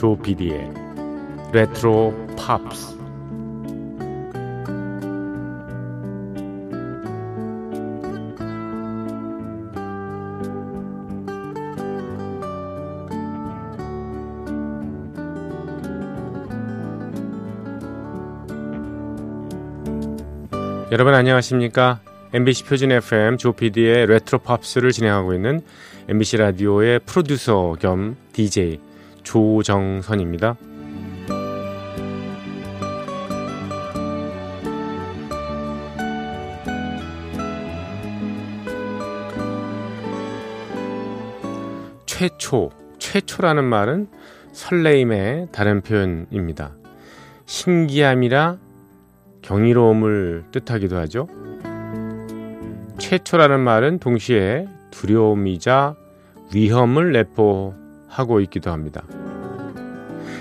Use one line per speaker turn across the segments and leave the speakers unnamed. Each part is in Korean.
조피디의 레트로 팝스 여러분 안녕하십니까? MBC 표준 FM 조피디의 레트로 팝스를 진행하고 있는 MBC 라디오의 프로듀서 겸 DJ 조정선입니다. 최초, 최초라는 말은 설레임의 다른 표현입니다. 신기함이라 경이로움을 뜻하기도 하죠. 최초라는 말은 동시에 두려움이자 위험을 내포 하고 있기도 합니다.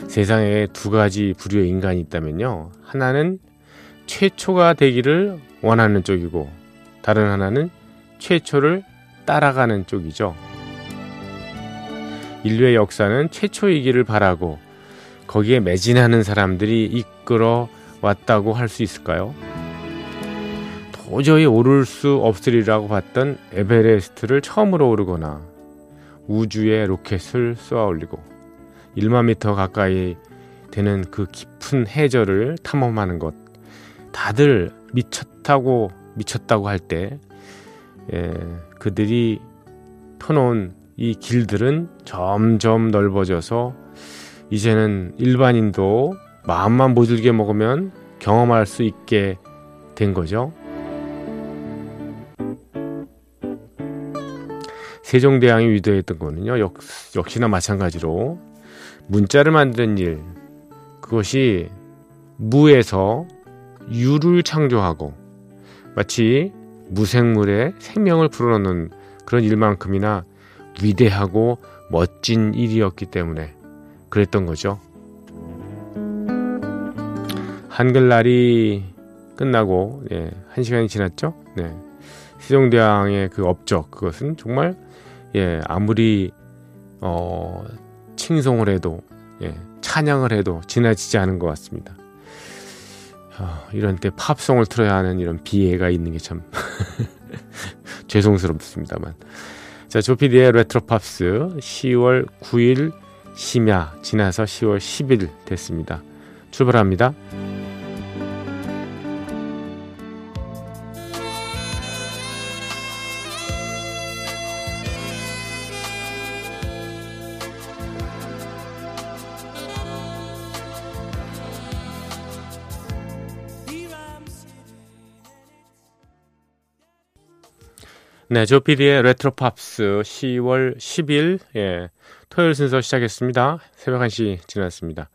세상에 두 가지 부류의 인간이 있다면요. 하나는 최초가 되기를 원하는 쪽이고, 다른 하나는 최초를 따라가는 쪽이죠. 인류의 역사는 최초이기를 바라고, 거기에 매진하는 사람들이 이끌어 왔다고 할 수 있을까요? 도저히 오를 수 없으리라고 봤던 에베레스트를 처음으로 오르거나 우주에 로켓을 쏘아 올리고 1만 미터 가까이 되는 그 깊은 해저를 탐험하는 것 다들 미쳤다고 미쳤다고 할 때 예, 그들이 터놓은 이 길들은 점점 넓어져서 이제는 일반인도 마음만 모질게 먹으면 경험할 수 있게 된 거죠. 세종대왕이 위대했던 거는요, 역, 역시나 마찬가지로 문자를 만드는 일, 그것이 무에서 유를 창조하고 마치 무생물의 생명을 불어넣는 그런 일만큼이나 위대하고 멋진 일이었기 때문에 그랬던 거죠. 한글날이 끝나고 예, 한 시간이 지났죠. 네. 세종대왕의 그 업적 그것은 정말 예, 아무리 어, 칭송을 해도 예, 찬양을 해도 지나치지 않은 것 같습니다. 어, 이런 때 팝송을 틀어야 하는 이런 비애가 있는 게 참 죄송스럽습니다만. 자, 조피디의 레트로 팝스 10월 9일 심야 지나서 10월 10일 됐습니다. 출발합니다. 네, 조피디의 레트로 팝스 10월 10일 예, 토요일 순서 시작했습니다. 새벽 1시 지났습니다.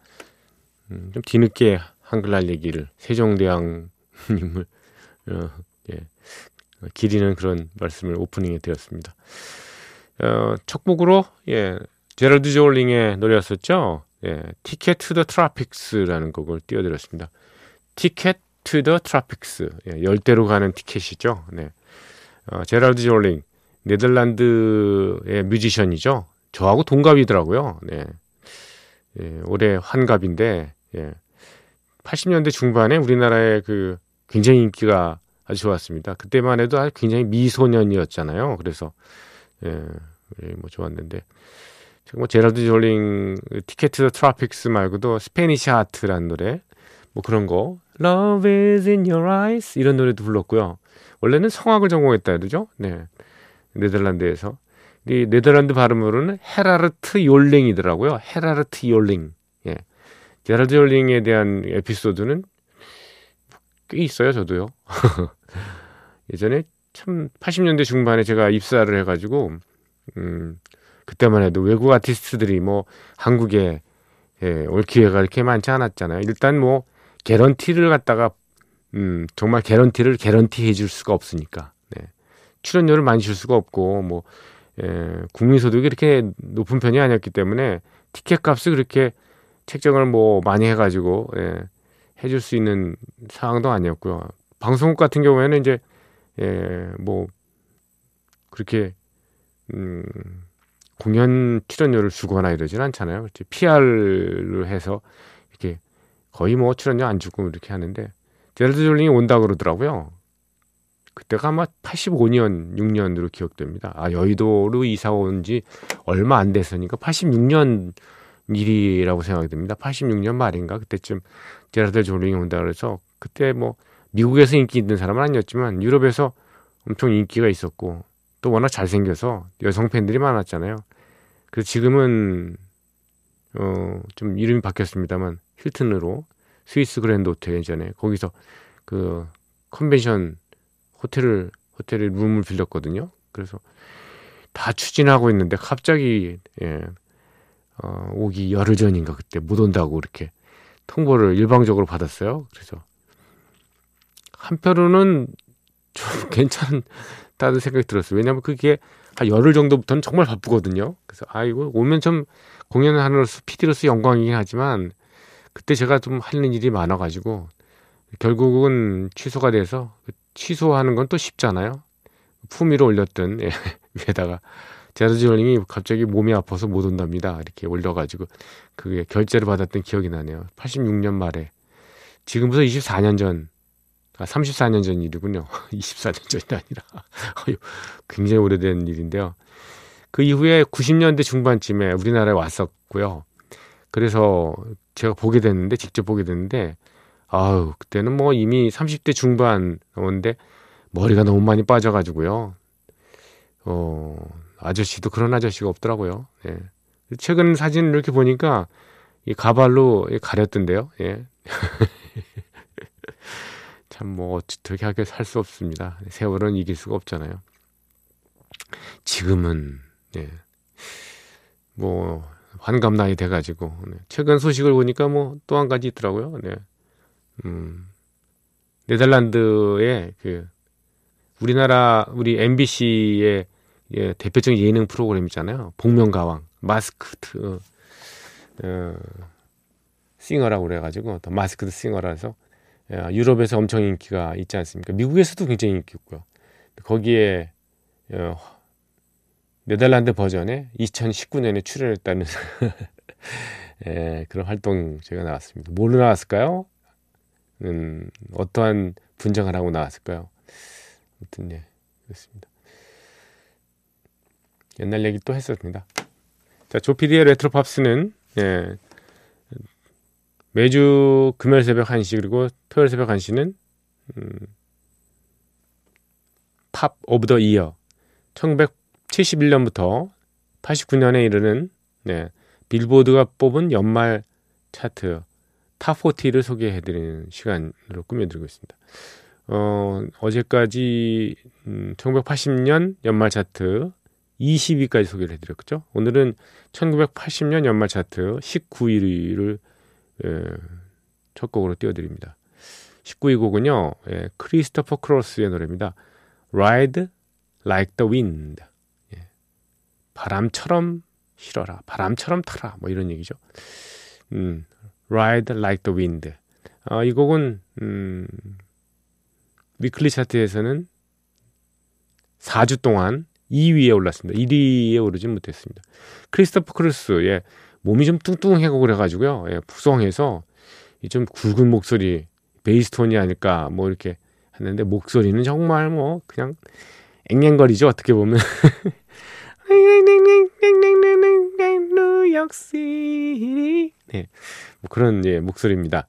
음, 좀 뒤늦게 한글날 얘기를 세종대왕님을 어, 예, 기리는 그런 말씀을 오프닝에 드렸습니다. 어, 첫 곡으로 예, 제럴드 조울링의 노래였었죠. 예, Ticket to the Tropics라는 곡을 띄워드렸습니다. Ticket to the Tropics 예, 열대로 가는 티켓이죠. 네. 어, 제랄드 졸링 네덜란드의 뮤지션이죠. 저하고 동갑이더라고요. 네. 예, 올해 환갑인데 예. 80년대 중반에 우리나라의 그 굉장히 인기가 아주 좋았습니다. 그때만 해도 아주 굉장히 미소년이었잖아요. 그래서 예, 예 뭐 좋았는데 뭐 제랄드 졸링 Ticket to the Tropics 말고도 Spanish Heart라는 노래 뭐 그런 거 Love is in your eyes 이런 노래도 불렀고요. 원래는 성악을 전공했다 그러죠. 네. 네덜란드에서. 이 네덜란드 발음으로는 헤라르트 욜링이더라고요. 헤라르트 욜링. 예. 제라드 욜링에 대한 에피소드는 꽤 있어요, 저도요. 예전에 참 80년대 중반에 제가 입사를 해 가지고, 음, 그때만 해도 외국 아티스트들이 뭐 한국에 예, 올 기회가 이렇게 많지 않았잖아요. 일단 뭐 개런티를 갖다가 음, 정말 개런티를 개런티 해줄 수가 없으니까. 네. 출연료를 많이 줄 수가 없고, 뭐, 예, 국민소득이 그렇게 높은 편이 아니었기 때문에 티켓 값을 그렇게 책정을 뭐 많이 해가지고, 예, 해줄 수 있는 상황도 아니었고요. 방송국 같은 경우에는 이제, 예, 뭐, 그렇게, 음, 공연 출연료를 주거나 이러진 않잖아요. PR로 해서 이렇게 거의 뭐 출연료 안 주고 이렇게 하는데 제라드 졸링이 온다 그러더라고요. 그때가 아마 85년, 6년으로 기억됩니다. 아, 여의도로 이사 온 지 얼마 안 됐으니까 86년 일이라고 생각이 됩니다. 86년 말인가 그때쯤 제라드 졸링이 온다 그래서 그때 뭐 미국에서 인기 있는 사람은 아니었지만 유럽에서 엄청 인기가 있었고 또 워낙 잘생겨서 여성 팬들이 많았잖아요. 그래서 지금은 어, 좀 이름이 바뀌었습니다만 힐튼으로 스위스 그랜드 호텔 예전에 거기서 그 컨벤션 호텔을 호텔에 룸을 빌렸거든요. 그래서 다 추진하고 있는데 갑자기 예, 어, 오기 열흘 전인가 그때 못 온다고 이렇게 통보를 일방적으로 받았어요. 그래서 한편으로는 좀 괜찮다는 생각이 들었어요. 왜냐하면 그게 한 열흘 정도부터는 정말 바쁘거든요. 그래서 아이고 오면 좀 공연을 하는로서 PD로서 영광이긴 하지만 그때 제가 좀 하는 일이 많아가지고 결국은 취소가 돼서 취소하는 건 또 쉽잖아요. 품위로 올렸던 예, 위에다가 제르지올링이 갑자기 몸이 아파서 못 온답니다. 이렇게 올려가지고 그게 결제를 받았던 기억이 나네요. 86년 말에 지금부터 24년 전, 아 34년 전 일이군요. 24년 전이 아니라 굉장히 오래된 일인데요. 그 이후에 90년대 중반쯤에 우리나라에 왔었고요. 그래서 제가 보게 됐는데 직접 보게 됐는데 아우 그때는 뭐 이미 30대 중반 넘었는데 머리가 너무 많이 빠져가지고요. 어 아저씨도 그런 아저씨가 없더라고요. 예. 최근 사진을 이렇게 보니까 이 가발로 가렸던데요. 예. 참 뭐 어떻게 하게 살 수 없습니다. 세월은 이길 수가 없잖아요. 지금은 예. 뭐 환갑 나이 돼가지고 네. 최근 소식을 보니까 뭐 또 한 가지 있더라고요. 네. 음, 네덜란드의 그 우리나라 우리 MBC의 예, 대표적인 예능 프로그램 있잖아요. 복면가왕, 마스크트 어, 싱어라고 그래가지고 더 마스크드 싱어라서 예, 유럽에서 엄청 인기가 있지 않습니까? 미국에서도 굉장히 인기 있고요. 거기에 어, 네덜란드 버전에 2019년에 출연했다는 예, 그런 활동 제가 나왔습니다. 뭘로 나왔을까요? 음, 어떠한 분장을 하고 나왔을까요? 아무튼 예, 그렇습니다. 옛날 얘기 또 했었습니다. 자, 조피디의 레트로 팝스는 예, 매주 금요일 새벽 1시 그리고 토요일 새벽 1시는 음, Pop of the Year 1971년부터 89년에 이르는 네, 빌보드가 뽑은 연말 차트 Top 40를 소개해드리는 시간으로 꾸며드리고 있습니다. 어, 어제까지 음, 1980년 연말 차트 20위까지 소개를 해드렸죠. 오늘은 1980년 연말 차트 19위를 예, 첫 곡으로 띄워드립니다. 19위 곡은요, 예, 크리스토퍼 크로스의 노래입니다. Ride Like the Wind. 예, 바람처럼 실어라, 바람처럼 타라, 뭐 이런 얘기죠. 음, Ride Like the Wind. 아, 이 곡은 음, weekly 차트에서는 4주 동안 2위에 올랐습니다. 1위에 오르진 못했습니다. 크리스토퍼 크로스, 예, 몸이 좀 뚱뚱하고 그래가지고요. 예, 풍성해서 좀 굵은 목소리, 베이스톤이 아닐까, 뭐 이렇게 했는데, 목소리는 정말 뭐, 그냥 앵앵거리죠. 어떻게 보면. 뉴욕시티. 네. 뭐 그런, 예, 목소리입니다.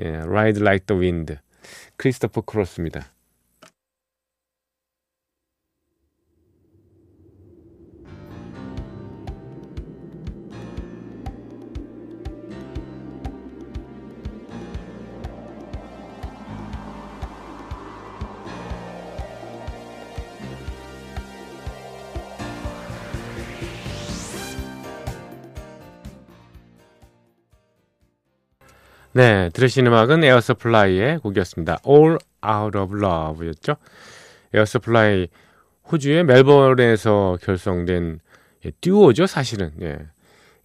예, Ride Like the Wind. 크리스토퍼 크로스입니다. 네, 들으신 음악은 에어서플라이의 곡이었습니다. All Out of Love였죠. 에어서플라이 호주의 멜버른에서 결성된 예, 듀오죠, 사실은. 예.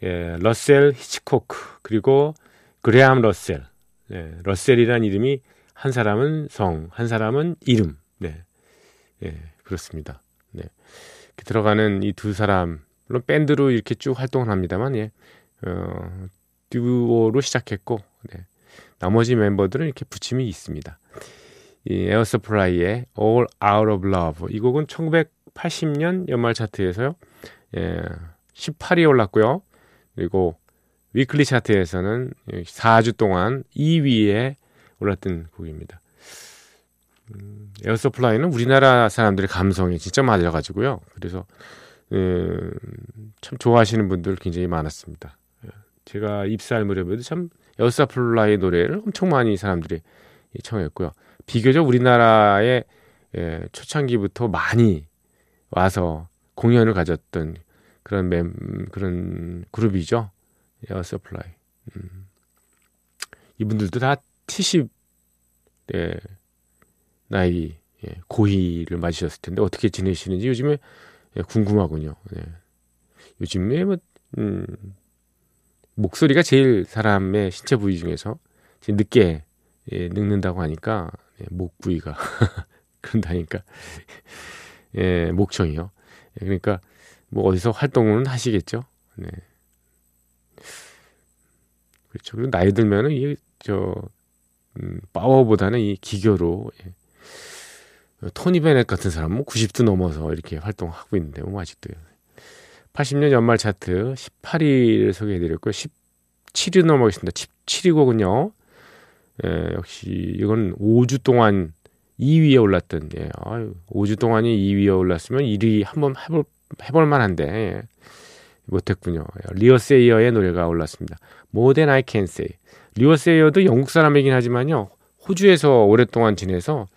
예, 러셀 히치코크 그리고 그레암 러셀. 예, 러셀이란 이름이 한 사람은 성, 한 사람은 이름. 네. 예, 그렇습니다. 네. 들어가는 이 두 사람 물론 밴드로 이렇게 쭉 활동을 합니다만 예. 어, 듀오로 시작했고 네. 나머지 멤버들은 이렇게 부침이 있습니다. 이 에어서플라이의 All Out of Love 이 곡은 1980년 연말 차트에서요. 예, 18위에 올랐고요. 그리고 weekly 차트에서는 4주 동안 2위에 올랐던 곡입니다. 음, 에어서플라이는 우리나라 사람들의 감성에 진짜 맞아가지고요. 그래서 음, 참 좋아하시는 분들 굉장히 많았습니다. 예, 제가 입사할 무렵에도 참 에어서플라이 노래를 엄청 많이 사람들이 청했고요. 비교적 우리나라의 예, 초창기부터 많이 와서 공연을 가졌던 그런 mem, 그런 그룹이죠. 에어서플라이. 음. 이분들도 다 70, 예, 나이, 예, 고희를 맞으셨을 텐데 어떻게 지내시는지 요즘에 예, 궁금하군요. 예. 요즘에 뭐, 음, 목소리가 제일 사람의 신체 부위 중에서 제일 늦게 예, 늙는다고 하니까 예, 목 부위가 그런다니까 예, 목청이요. 예, 그러니까 뭐 어디서 활동은 하시겠죠. 네. 그렇죠. 그리고 나이 들면은 이게 저 음, 파워보다는 이 기교로 예. 토니 베넷 같은 사람은 90도 넘어서 이렇게 활동하고 있는데 뭐 아직도 80년 연말 차트 18위를 소개해 드렸고요. 17위 넘어가겠습니다. 17위 곡은요. 예, 역시 이건 5주 동안 2위에 올랐던 예, 아유, 5주 동안이 2위에 올랐으면 1위 한번 해볼 해볼 만한데 예, 못했군요. 리어 세이어의 노래가 올랐습니다. More Than I Can Say. 리오 세이어도 영국 사람이긴 하지만요. 호주에서 오랫동안 지내서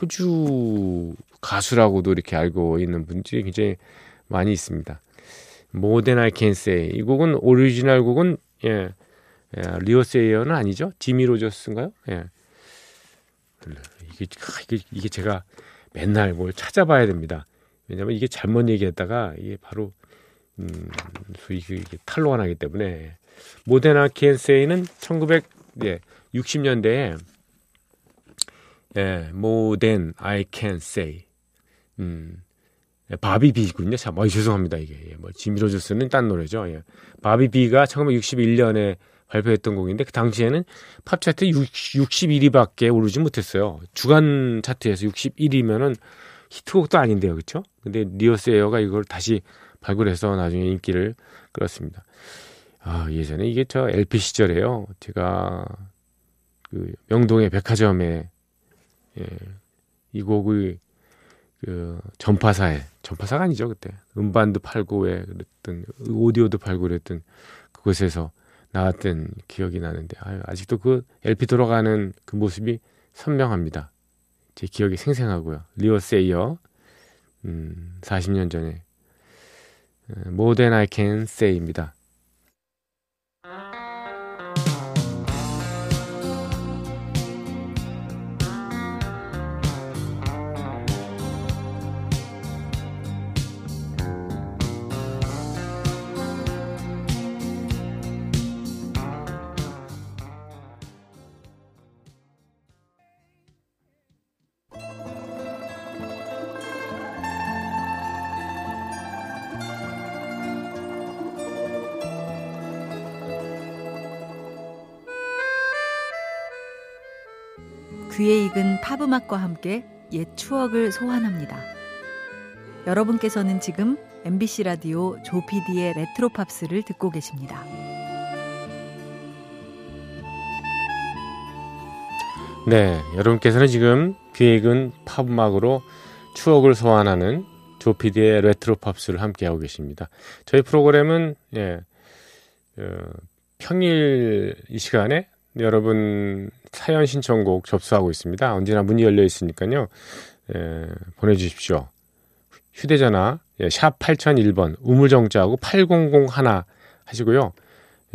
호주 가수라고도 이렇게 알고 있는 분들이 굉장히 많이 있습니다. I Can Say. 이 곡은 오리지널 곡은 예, 예 리오 세이어는 아니죠. 지미 로저스인가요? 예. 이게, 이게 이게 제가 맨날 뭘 찾아봐야 됩니다. 왜냐면 이게 잘못 얘기했다가 이게 바로 음, 소위 그 이게 탈로가 나기 때문에 모데나 켄세이는 1960년대에 예, than I can say. 음, 예, 바비 비군요. 참, 어, 죄송합니다. 이게. 예, 뭐, 지미로저스는 딴 노래죠. 예. 바비 비가 1961년에 발표했던 곡인데, 그 당시에는 팝 차트 61위밖에 오르지 못했어요. 주간 차트에서 61위면은 히트곡도 아닌데요. 그쵸? 근데 리오 세이어가 이걸 다시 발굴해서 나중에 인기를 끌었습니다. 아, 예전에 이게 저 LP 시절에요. 제가 그 명동의 백화점에 예, 이 곡을 그 전파사에 전파사가 아니죠 그때 음반도 팔고 왜 그랬던 오디오도 팔고 그랬던 그곳에서 나왔던 기억이 나는데 아유, 아직도 그 LP 돌아가는 그 모습이 선명합니다. 제 기억이 생생하고요. 리오 세이어 음, 40년 전에 Than I Can Say입니다.
익은 팝음악과 함께 옛 추억을 소환합니다. 여러분께서는 지금 MBC 라디오 조피디의 레트로 팝스를 듣고 계십니다.
네, 여러분께서는 지금 귀에 익은 팝음악으로 추억을 소환하는 조피디의 레트로 팝스를 함께하고 계십니다. 저희 프로그램은 예, 어, 평일 이 시간에 여러분 사연 신청곡 접수하고 있습니다. 언제나 문이 열려 있으니까요. 예, 보내주십시오. 휴대전화 예, 샵 8001번 우물정자하고 8001 하시고요.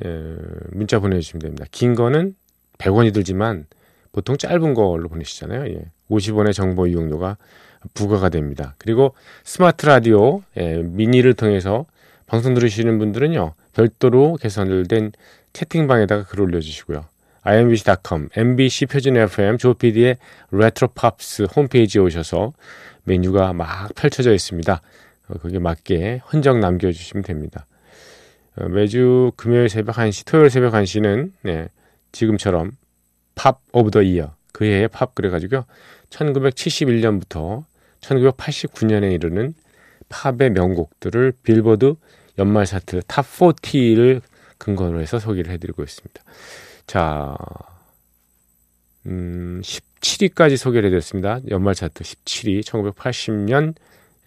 예, 문자 보내주시면 됩니다. 긴 거는 100원이 들지만 보통 짧은 걸로 보내시잖아요. 예, 50원의 정보 이용료가 부과가 됩니다. 그리고 스마트 라디오 예, 미니를 통해서 방송 들으시는 분들은요 별도로 개설된 채팅방에다가 글 올려주시고요. imbc.com, mbc 표준 FM 조PD의 레트로 팝스 홈페이지에 오셔서 메뉴가 막 펼쳐져 있습니다. 어, 거기에 맞게 흔적 남겨주시면 됩니다. 어, 매주 금요일 새벽 1시, 토요일 새벽 1시는 네, 지금처럼 Pop of the Year 그 해의 팝 그래가지고요. 1971년부터 1989년에 이르는 팝의 명곡들을 빌보드 연말 차트 Top 40를 근거로 해서 소개를 해드리고 있습니다. 자, 음, 17위까지 소개를 해드렸습니다. 연말 차트 17위, 1980년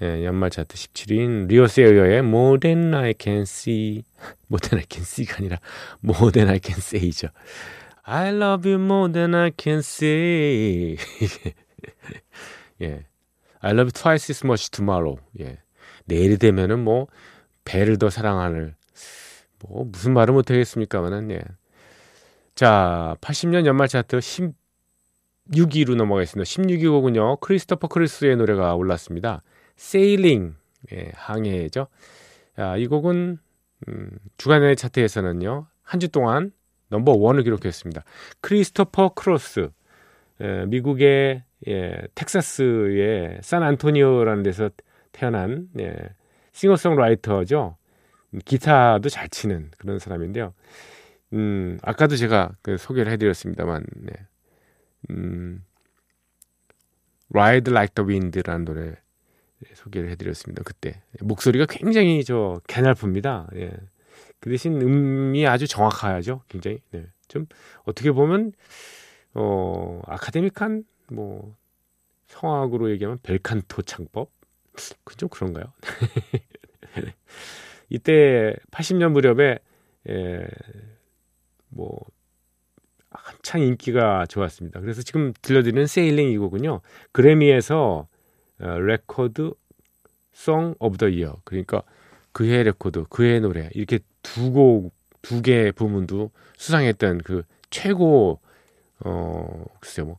예, 연말 차트 17위인 리오 세이어의 More Than I Can See, More Than I Can See가 아니라 More Than I Can Say죠. I love you more than I can say. 예. I love you twice as much tomorrow. 예. 내일이 되면은 뭐 배를 더 사랑하는 뭐 무슨 말을 못 하겠습니까만은 예. 자, 80년 연말 차트 16위로 넘어가겠습니다. 16위 곡은요. 크리스토퍼 크리스의 노래가 올랐습니다. Sailing. 예, 항해죠. 자, 이 곡은 음, 주간의 차트에서는요. 한 주 동안 넘버 원을 기록했습니다. 크리스토퍼 크로스. 예, 미국의 예, 텍사스의 산 안토니오라는 데서 태어난 예, 싱어송라이터죠. 기타도 잘 치는 그런 사람인데요. 음, 아까도 제가 그 소개를 해드렸습니다만, 네. 음, Ride Like the Wind라는 노래 소개를 해드렸습니다. 그때 목소리가 굉장히 저 가냘픕니다. 예. 그 대신 음이 아주 정확하죠. 굉장히. 네. 좀 어떻게 보면 어 아카데믹한 뭐 성악으로 얘기하면 벨칸토 창법 그좀 그런가요? 이때 80년 무렵에 예, 뭐 한창 인기가 좋았습니다. 그래서 지금 들려드리는 Sailing 이거군요. 그래미에서 어, 레코드 Song of the Year 그러니까 그해 레코드, 그해 노래 이렇게 두 곡, 두개 부문도 수상했던 그 최고 어 글쎄요 뭐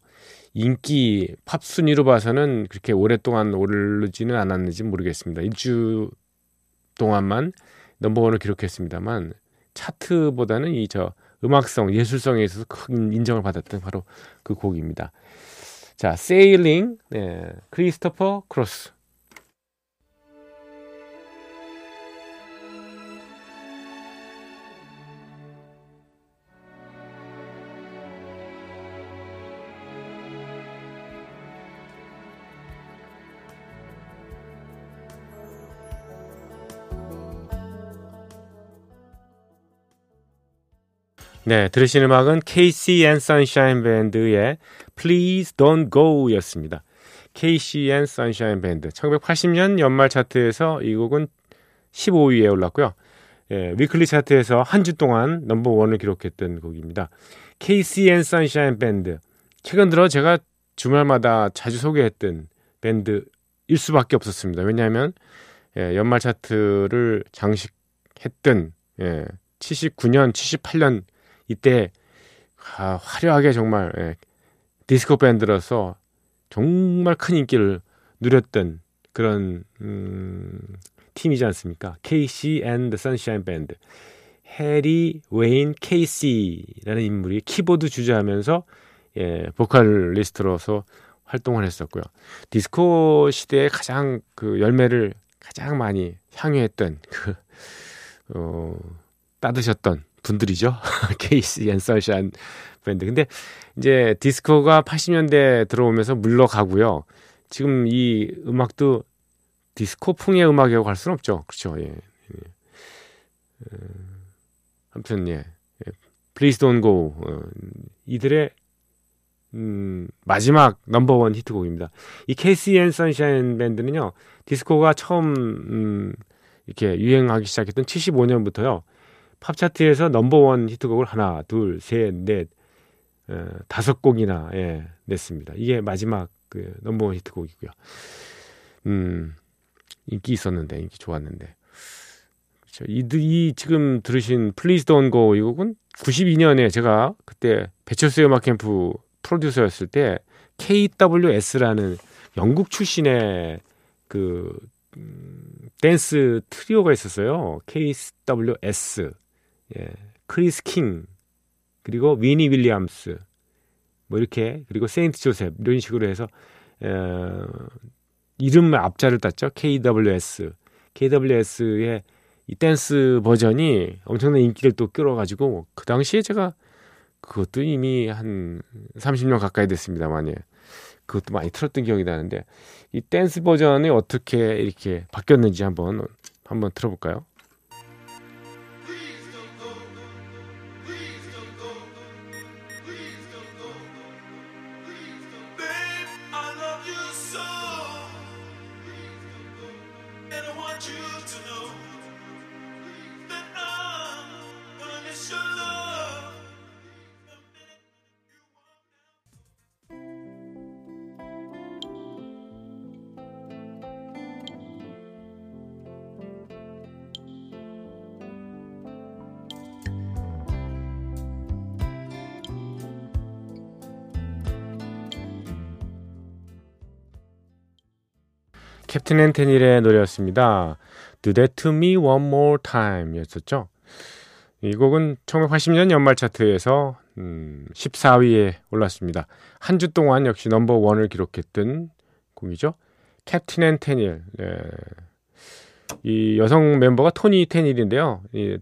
인기 팝 순위로 봐서는 그렇게 오랫동안 오르지는 않았는지 모르겠습니다. 일주 동안만 넘버원을 기록했습니다만 차트보다는 이 저 음악성, 예술성에 있어서 큰 인정을 받았던 바로 그 곡입니다. 자, 세일링, 네, 크리스토퍼 크로스. 네, 들으신 음악은 KC and Sunshine Band의 Please Don't Go 였습니다. KC and Sunshine Band. 1980년 연말 차트에서 이 곡은 15위에 올랐고요. 예, 위클리 차트에서 한 주 동안 넘버 원을 기록했던 곡입니다. KC and Sunshine Band. 최근 들어 제가 주말마다 자주 소개했던 밴드일 수밖에 없었습니다. 왜냐하면 예, 연말 차트를 장식했던 예, 79년, 78년 이때 아, 화려하게 정말 예, 디스코 밴드로서 정말 큰 인기를 누렸던 그런 음, 팀이지 않습니까? KC and Sunshine Band. 해리 웨인 케이시라는 인물이 키보드 주자하면서 예, 보컬리스트로서 활동을 했었고요. 디스코 시대에 가장 그 열매를 가장 많이 향유했던 그 어, 따드셨던 분들이죠. 케이시 앤 선샤인 밴드. 근데 이제 디스코가 80년대 들어오면서 물러가고요. 지금 이 음악도 디스코풍의 음악이라고 할 수는 없죠. 그렇죠. 예. 예. 어, 아무튼 예. 예. Please Don't Go 어, 이들의 음, 마지막 넘버원 히트곡입니다. 이 케이시 앤 선샤인 밴드는요. 디스코가 처음 음, 이렇게 유행하기 시작했던 75년부터요. 팝 차트에서 넘버원 히트곡을 하나, 둘, 셋, 넷, 어, 다섯 곡이나 예, 냈습니다. 이게 마지막 그 넘버원 히트곡이고요. 음, 인기 있었는데 인기 좋았는데. 그렇죠. 이, 이 지금 들으신 Please Don't Go 이 곡은 92년에 제가 그때 배철수의 음악 캠프 프로듀서였을 때 KWS라는 영국 출신의 그 음, 댄스 트리오가 있었어요. KWS. 예, 크리스 킹, 그리고 위니 윌리엄스, 뭐 이렇게, 그리고 세인트 조셉, 이런 식으로 해서, 어, 이름 앞자를 땄죠. KWS. KWS의 이 댄스 버전이 엄청난 인기를 또 끌어가지고 그 당시에 제가 그것도 이미 한 30년 가까이 됐습니다만 예. 그것도 많이 틀었던 기억이 나는데 이 댄스 버전이 어떻게 이렇게 바뀌었는지 한번 한번 들어볼까요? 캡틴 앤 테닐의 노래였습니다. Do That To Me One More Time 였었죠. 이 곡은 1980년 연말 차트에서 음, 14위에 올랐습니다. 한 주 동안 역시 넘버 원을 기록했던 곡이죠. 캡틴 앤 테닐. 네. 이 여성 멤버가 토니 테닐인데요. 이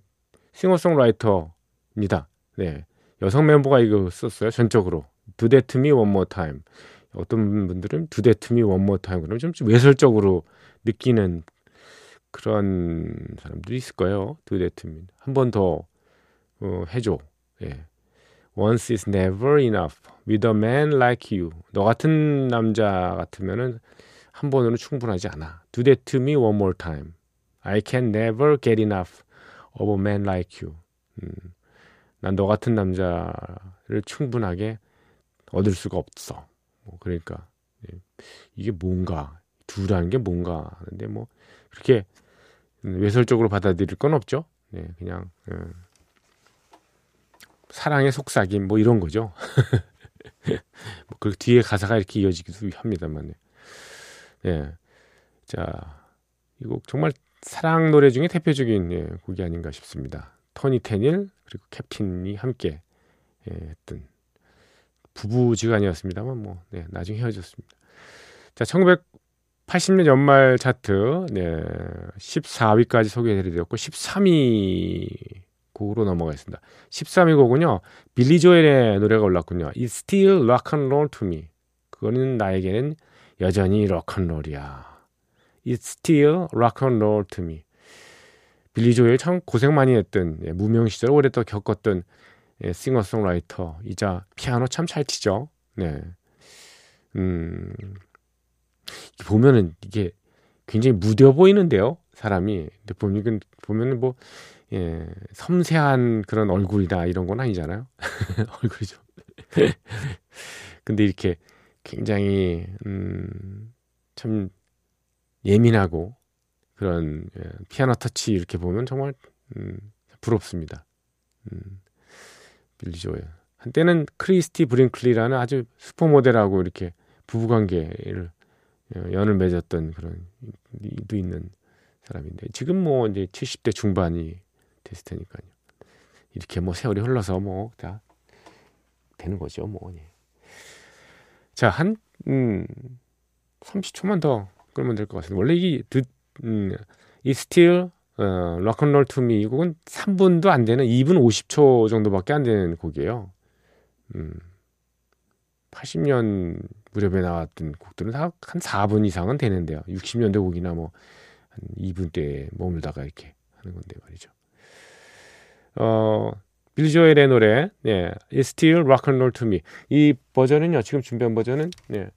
싱어송라이터입니다. 네. 여성 멤버가 이거 썼어요. 전적으로. Do That To Me One More Time. 어떤 분들은 두대 투미 원모 타임 그러면 좀, 외설적으로 느끼는 그런 사람들이 있을 거예요. 두대 투미 한 번 더 어, 해줘. 예. Once is never enough. With a man like you. 너 같은 남자 같으면은 한 번으로 충분하지 않아. Do that to me one more time. I can never get enough of a man like you. 음, 난너 같은 남자를 충분하게 얻을 수가 없어. 뭐 그러니까 예. 이게 뭔가 두라는 게 뭔가 하는데 뭐 그렇게 외설적으로 받아들일 건 없죠. 네, 그냥 음, 사랑의 속삭임 뭐 이런 거죠. 뭐그 뒤에 가사가 이렇게 이어지기도 합니다만. 예. 자, 이 곡 정말 사랑 노래 중에 대표적인 예, 곡이 아닌가 싶습니다. 토니 테닐 그리고 캡틴이 함께 예, 했던 부부지간이었습니다만 뭐 네, 나중에 헤어졌습니다. 자, 1980년 연말 차트 네, 14위까지 소개해드렸고 13위 곡으로 넘어가겠습니다. 13위 곡은요. 빌리 조엘의 노래가 올랐군요. It's still rock and roll to me. 그거는 나에게는 여전히 락앤롤이야. It's still rock and roll to me. 빌리 조엘 참 고생 많이 했던 예, 무명 시절 오래 또 겪었던 예, 싱어송라이터이자 피아노 참 잘 치죠. 네. 음, 보면은 이게 굉장히 무뎌 보이는데요. 사람이. 근데 보면, 보면은 뭐, 예, 섬세한 그런 얼굴이다 이런 건 아니잖아요. 얼굴이죠. 근데 이렇게 굉장히, 음, 참 예민하고 그런 예, 피아노 터치 이렇게 보면 정말, 음, 부럽습니다. 음, 빌리 조엘. 한때는 크리스티 브링클리라는 아주 슈퍼모델하고 이렇게 부부관계를 어, 연을 맺었던 그런 이도 있는 사람인데 지금 뭐 이제 70대 중반이 됐을 테니까요. 이렇게 뭐 세월이 흘러서 뭐 다 되는 거죠, 뭐. 예. 자, 한 음, 30초만 더 끌면 될 것 같습니다. 원래 이, 음, 이 Still 어, Rock and Roll to Me 이 곡은 3분도 안 되는 2분 50초 정도밖에 안 되는 곡이에요. 음, 80년 무렵에 나왔던 곡들은 다한 4분 이상은 되는데요. 60년대 곡이나 뭐 한 2분대에 머물다가 이렇게 하는 건데 말이죠. 어, 빌리 조엘의 노래, 네, It's Still Rock and Roll to Me. 이 버전은요, 지금 준비한 버전은, 네,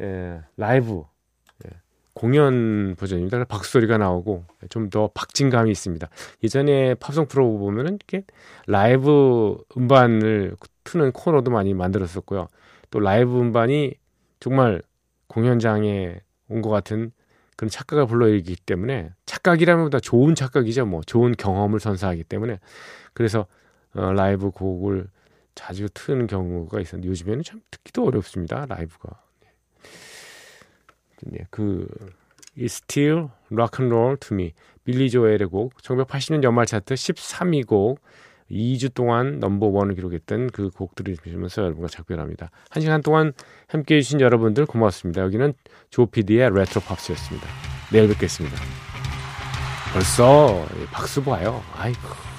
예, 라이브 공연 버전입니다. 박수 소리가 나오고 좀 더 박진감이 있습니다. 예전에 팝송 프로 보면은 이렇게 라이브 음반을 트는 코너도 많이 만들었었고요. 또 라이브 음반이 정말 공연장에 온 것 같은 그런 착각을 불러일으키기 때문에 착각이라기보다 좋은 착각이죠. 뭐 좋은 경험을 선사하기 때문에 그래서 어, 라이브 곡을 자주 트는 경우가 있었는데 요즘에는 참 듣기도 어렵습니다. 라이브가. 네, 그 It's Still Rock and Roll to Me 빌리 조엘의 곡 1980년 연말 차트 13위 곡 2주 동안 넘버 원을 기록했던 그 곡들을 들으면서 여러분과 작별합니다. 한 시간 동안 함께해 주신 여러분들 고맙습니다. 여기는 조피디의 레트로 팝스였습니다. 내일 뵙겠습니다. 벌써 박수 봐요. 아이고.